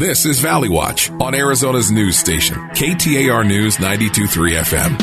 This is Valley Watch on Arizona's news station, KTAR News 923 FM.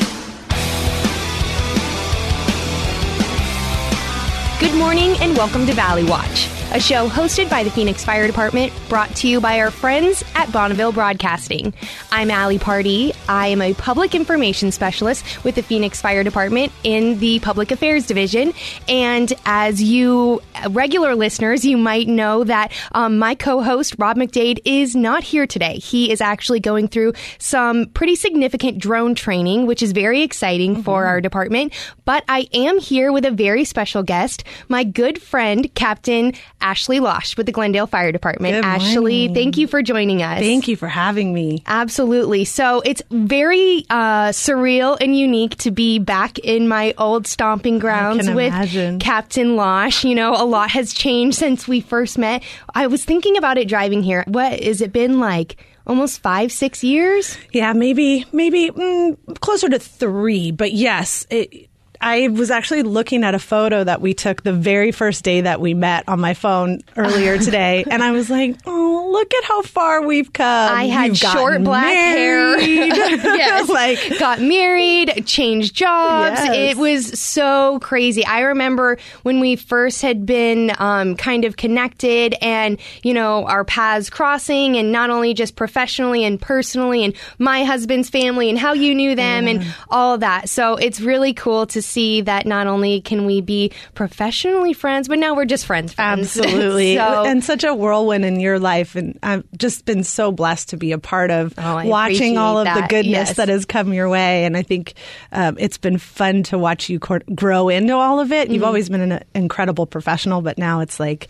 Good morning and welcome to Valley Watch, a show hosted by the Phoenix Fire Department, brought to you by our friends at Bonneville Broadcasting. I'm Allie Pardee. I am a public information specialist with the Phoenix Fire Department in the Public Affairs Division. And as you regular listeners, you might know that um, my co-host Rob McDade is not here today. He is actually going through some pretty significant drone training, which is very exciting mm-hmm. for our department. But I am here with a very special guest, my good friend, Captain Ashley Losh with the Glendale Fire Department. Good Ashley, thank you for joining us. Thank you for having me. Absolutely. So it's very uh, surreal and unique to be back in my old stomping grounds with imagine. Captain Losh. You know, a lot has changed since we first met. I was thinking about it driving here. What has it been like? almost five, six years. Yeah, maybe, maybe mm, closer to three. But yes, it, I was actually looking at a photo that we took the very first day that we met on my phone earlier today, and I was like, "Oh, look at how far we've come." I had You've short black married. hair. yes, like got married, changed jobs. Yes. It was so crazy. I remember when we first had been um, kind of connected, and you know our paths crossing, and not only just professionally and personally, and my husband's family, and how you knew them, Yeah. and all that. So it's really cool to see that not only can we be professionally friends, but now we're just friends. friends. Absolutely. so, and such a whirlwind in your life. And I've just been so blessed to be a part of Oh, watching all of appreciate the goodness Yes. that has come your way. And I think um, it's been fun to watch you cor- grow into all of it. You've Mm-hmm. always been an incredible professional, but now it's like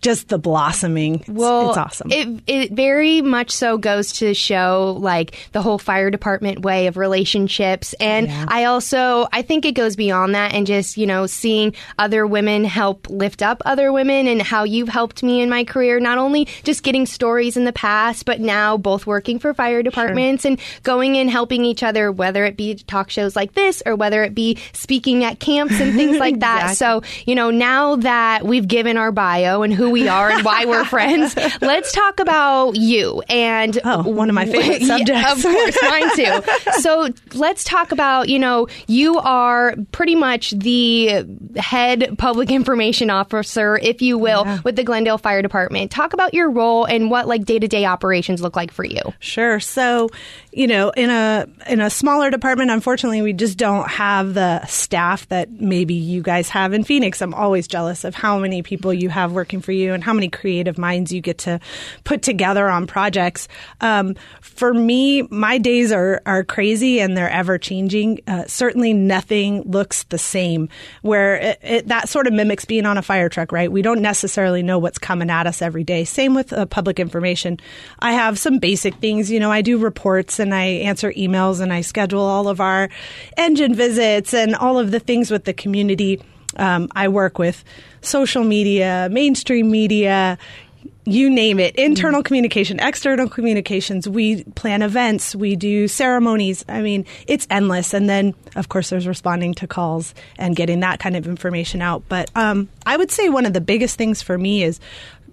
just the blossoming. It's, well, it's awesome. It it very much so goes to show like the whole fire department way of relationships, and Yeah. I also I think it goes beyond that, and just you know seeing other women help lift up other women, and how you've helped me in my career, not only just getting stories in the past, but now both working for fire departments and going and helping each other, whether it be talk shows like this or whether it be speaking at camps and things like that. So you know now that we've given our bio and who we are and why we're friends, let's talk about you and Oh, one of my favorite Yeah, subjects. of course, mine too. So let's talk about you know you are pretty much the head public information officer, if you will, Yeah. with the Glendale Fire Department. Talk about your role and what like day to day operations look like for you. Sure. So, you know, in a in a smaller department, unfortunately, we just don't have the staff that maybe you guys have in Phoenix. I'm always jealous of how many people you have working for you and how many creative minds you get to put together on projects. Um, for me, my days are are crazy and they're ever changing. Uh, certainly, nothing looks the same. Where it, it, that sort of mimics being on a fire truck, right? We don't necessarily know what's coming at us every day. Same with uh, public information. I have some basic things. You know, I do reports and I answer emails and I schedule all of our engine visits and all of the things with the community. Um, I work with social media, mainstream media, you name it internal communication external communications we plan events we do ceremonies i mean it's endless and then of course there's responding to calls and getting that kind of information out but um, i would say one of the biggest things for me is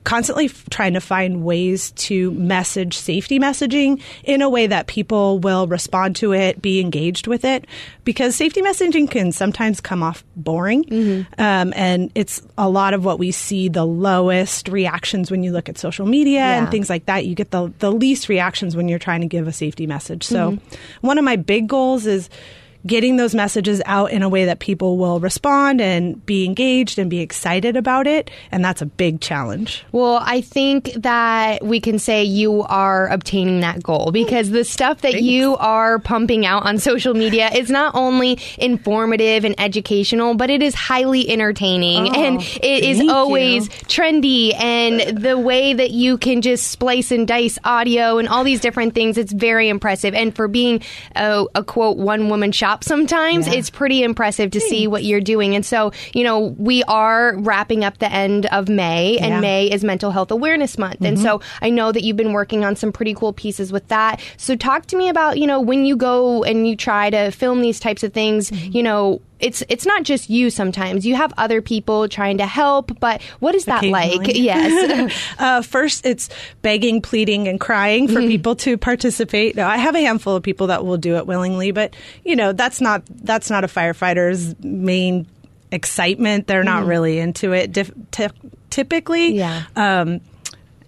constantly f- trying to find ways to message safety messaging in a way that people will respond to it, be engaged with it, because safety messaging can sometimes come off boring. Um, and it's a lot of what we see the lowest reactions when you look at social media Yeah. and things like that. You get the, the least reactions when you're trying to give a safety message. So one of my big goals is getting those messages out in a way that people will respond and be engaged and be excited about it. And that's a big challenge. Well, I think that we can say you are obtaining that goal because the stuff that you are pumping out on social media is not only informative and educational, but it is highly entertaining Oh, and it is always you. trendy. And the way that you can just splice and dice audio and all these different things, it's very impressive. And for being a, a quote, one woman shop sometimes, Yeah. it's pretty impressive to see what you're doing. And so, you know, we are wrapping up the end of May, and Yeah. May is Mental Health Awareness Month. And so mm-hmm. I know that you've been working on some pretty cool pieces with that. So talk to me about, you know, when you go and you try to film these types of things, mm-hmm. you know, it's it's not just you sometimes you have other people trying to help but what is that like yes uh, first, it's begging, pleading, and crying for people to participate. Now, I have a handful of people that will do it willingly, but you know that's not that's not a firefighter's main excitement. They're not really into it. Dif- ty- typically, Yeah. Um,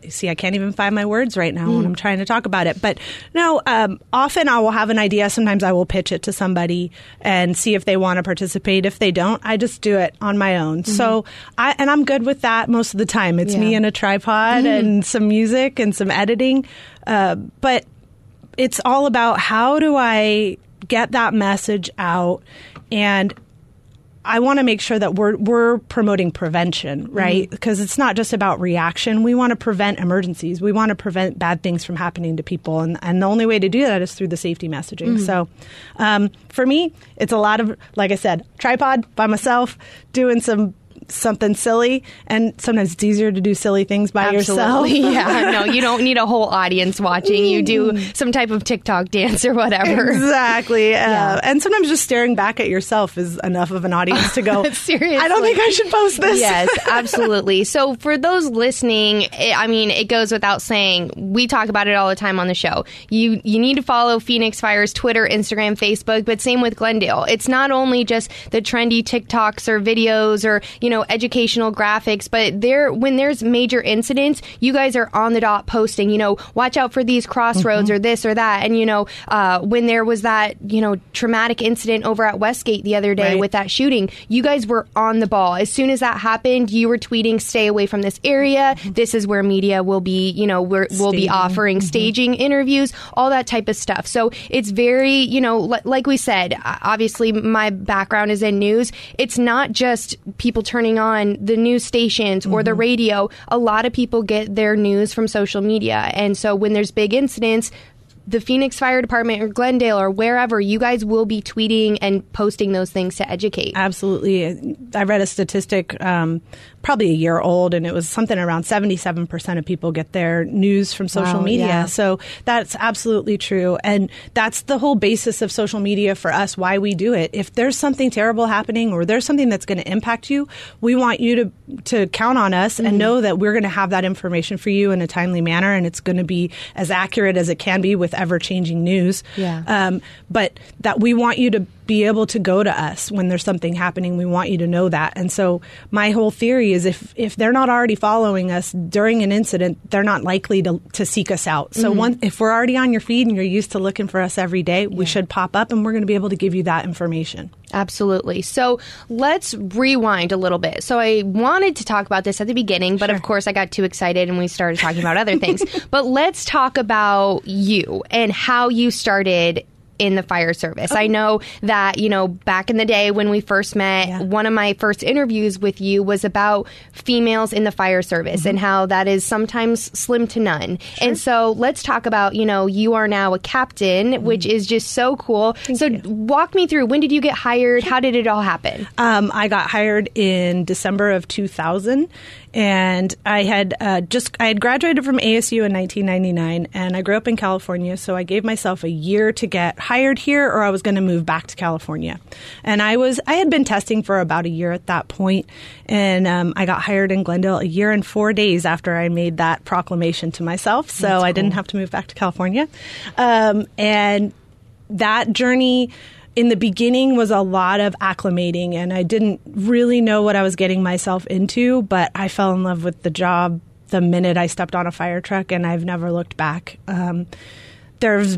see, I can't even find my words right now when I'm trying to talk about it. But no, um, often I will have an idea. Sometimes I will pitch it to somebody and see if they want to participate. If they don't, I just do it on my own. So I and I'm good with that most of the time. It's me and a tripod and some music and some editing. Uh, but it's all about how do I get that message out and I want to make sure that we're we're promoting prevention, right? Because it's not just about reaction. We want to prevent emergencies. We want to prevent bad things from happening to people, and and the only way to do that is through the safety messaging. So, um, for me, it's a lot of like I said, tripod by myself, doing some something silly, and sometimes it's easier to do silly things by yourself. Yeah no you don't need a whole audience watching you do some type of tiktok dance or whatever Exactly. Uh, and sometimes just staring back at yourself is enough of an audience to go, Seriously. I don't think I should post this. yes, absolutely. So for those listening, it, I mean, it goes without saying. We talk about it all the time on the show. You you need to follow Phoenix Fire's Twitter, Instagram, Facebook, but same with Glendale. It's not only just the trendy TikToks or videos or you know educational graphics, but there when there's major incidents, you guys are on the dot posting. You know, watch out for these crossroads mm-hmm. or this or that. And you know, uh, when there was that you know traumatic incident over at Westgate the other day Right. with that shooting, you guys were on the ball. As soon as that happened, you were tweeting, "Stay away from this area. Mm-hmm. This is where media will be. You know, we're, we'll be offering mm-hmm. staging interviews, all that type of stuff." So it's very, you know, li- like we said. Obviously, my background is in news. It's not just people turning on the news stations or the mm-hmm. radio. A lot of people get their news from social media, and so when there's big incidents the Phoenix Fire Department or Glendale or wherever, you guys will be tweeting and posting those things to educate. Absolutely. I read a statistic, um, probably a year old, and it was something around 77% of people get their news from social Wow, media. yeah. So that's absolutely true. And that's the whole basis of social media for us, why we do it. If there's something terrible happening or there's something that's going to impact you, we want you to, to count on us Mm-hmm. and know that we're going to have that information for you in a timely manner and it's going to be as accurate as it can be with ever changing news. Yeah. Um, but that we want you to be able to go to us when there's something happening. We want you to know that. And so my whole theory is if if they're not already following us during an incident, they're not likely to, to seek us out. So one, if we're already on your feed and you're used to looking for us every day, we should pop up and we're going to be able to give you that information. Absolutely. So let's rewind a little bit. So I wanted to talk about this at the beginning, but of course I got too excited and we started talking about other things. But let's talk about you and how you started in the fire service. I know that, you know, back in the day when we first met, Yeah. one of my first interviews with you was about females in the fire service and how that is sometimes slim to none. And so let's talk about, you know, you are now a captain, which is just so cool. so walk me through when did you get hired? How did it all happen? Um, I got hired in December of 2000, and I had uh, just I had graduated from ASU in 1999, and I grew up in California, so I gave myself a year to get hired here, or I was going to move back to California. And I was I had been testing for about a year at that point, and um, I got hired in Glendale a year and four days after I made that proclamation to myself, so I didn't have to move back to California, um, and that journey in the beginning was a lot of acclimating and I didn't really know what I was getting myself into, but I fell in love with the job the minute I stepped on a fire truck and I've never looked back. Um, there's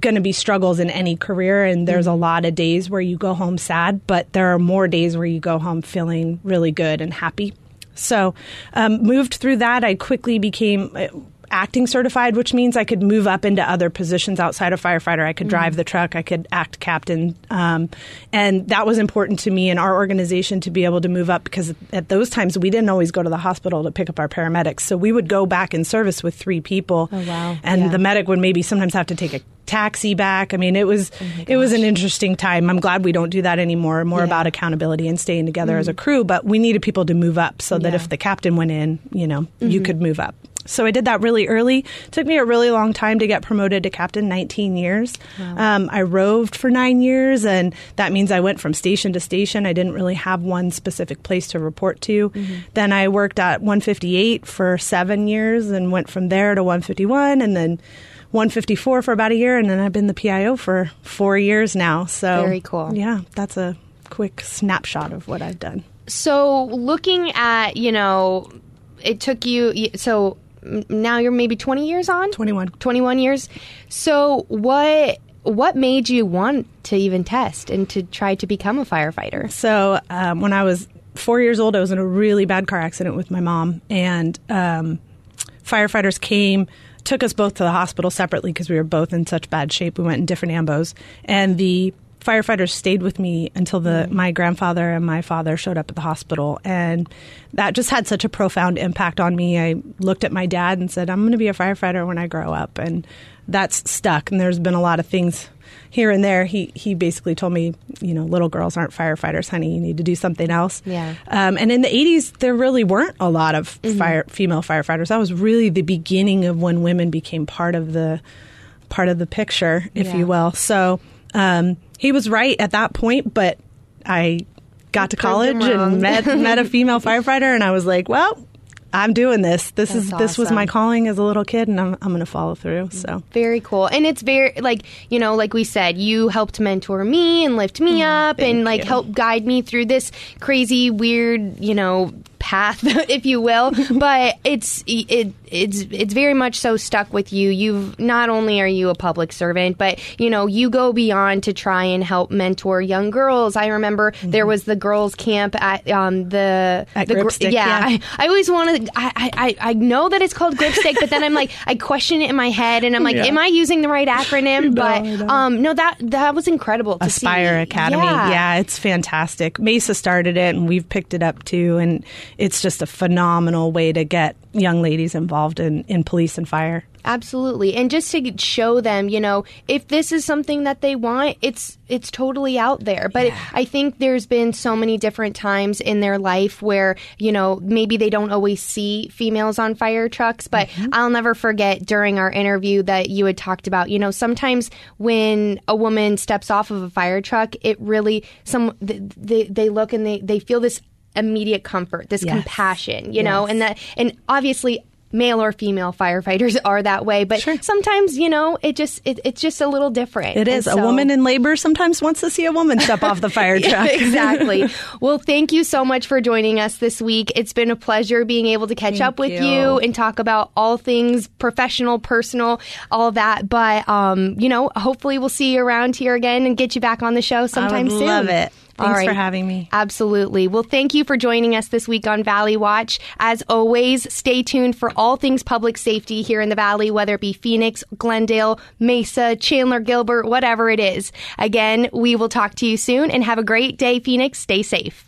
going to be struggles in any career and there's a lot of days where you go home sad, but there are more days where you go home feeling really good and happy. So, um, moved through that. I quickly became uh, acting certified, which means I could move up into other positions outside of firefighter. I could mm-hmm. drive the truck, I could act captain. Um, and that was important to me and our organization to be able to move up because at those times we didn't always go to the hospital to pick up our paramedics. So we would go back in service with three people. Oh, wow. And Yeah. the medic would maybe sometimes have to take a taxi back. I mean, it was oh, it was an interesting time. I'm glad we don't do that anymore. More Yeah. about accountability and staying together as a mm-hmm. crew. But we needed people to move up so that Yeah. if the captain went in, you know, you mm-hmm. could move up. So I did that really early. It took me a really long time to get promoted to captain, 19 years. Um, I roved for nine years, and that means I went from station to station. I didn't really have one specific place to report to. Then I worked at 158 for seven years and went from there to 151, and then 154 for about a year, and then I've been the PIO for four years now. So Very cool. Yeah, that's a quick snapshot of what I've done. So, looking at, you know, it took you, so now you're maybe 20 years on? 21. 21 years. So, what what made you want to even test and to try to become a firefighter? So um, when I was four years old, I was in a really bad car accident with my mom, and um, firefighters came, took us both to the hospital separately because we were both in such bad shape. We went in different ambos, and the firefighters stayed with me until the my grandfather and my father showed up at the hospital. And that just had such a profound impact on me. I looked at my dad and said i'm going to be a firefighter when i grow up. And that's stuck. And there's been a lot of things here and there. He he basically told me you know little girls aren't firefighters honey. You need to do something else. Yeah. um, and in the 80s there really weren't a lot of fire female firefighters. That was really the beginning of when women became part of the part of the picture if Yeah. you will. So um, he was right at that point but i got to college and met met a female firefighter and i was like well i'm doing this this is That's this was my calling as a little kid and i'm, I'm going to follow through so Very cool. And it's very like, you know, like we said, you helped mentor me and lift me mm, up and like you. help guide me through this crazy weird, you know, path if you will. but it's it it's it's very much so stuck with you. You've not only are you a public servant, but you know, you go beyond to try and help mentor young girls. I remember there was the girls camp at um the At the gr- Gripstick, yeah, yeah. I, I always want to. I, I I know that it's called gripstick, but then I'm like, I question it in my head, and I'm like, Yeah. am I using the right acronym? No, but know. um, no, that that was incredible. To Aspire see. Academy. Yeah. Yeah. it's fantastic. Mesa started it and we've picked it up too. And it's just a phenomenal way to get young ladies involved in, in police and fire. Absolutely, and just to show them, you know, if this is something that they want, it's it's totally out there. But I think there's been so many different times in their life where you know maybe they don't always see females on fire trucks. But mm-hmm. I'll never forget during our interview that you had talked about, you know, sometimes when a woman steps off of a fire truck, it really some they they look and they they feel this immediate comfort, this Yes. compassion, you know, and that and obviously male or female firefighters are that way but sometimes you know it just it, it's just a little different it is is. a woman in labor sometimes wants to see a woman step off the fire truck. exactly. Well, thank you so much for joining us this week. It's been a pleasure being able to catch Thank up with you. you. and talk about all things professional, personal, all that. But um, you know, hopefully we'll see you around here again and get you back on the show sometime soon. love it. Thanks for having me. Absolutely. Well, thank you for joining us this week on Valley Watch. As always, stay tuned for all things public safety here in the Valley, whether it be Phoenix, Glendale, Mesa, Chandler, Gilbert, whatever it is. Again, we will talk to you soon and have a great day, Phoenix. Stay safe.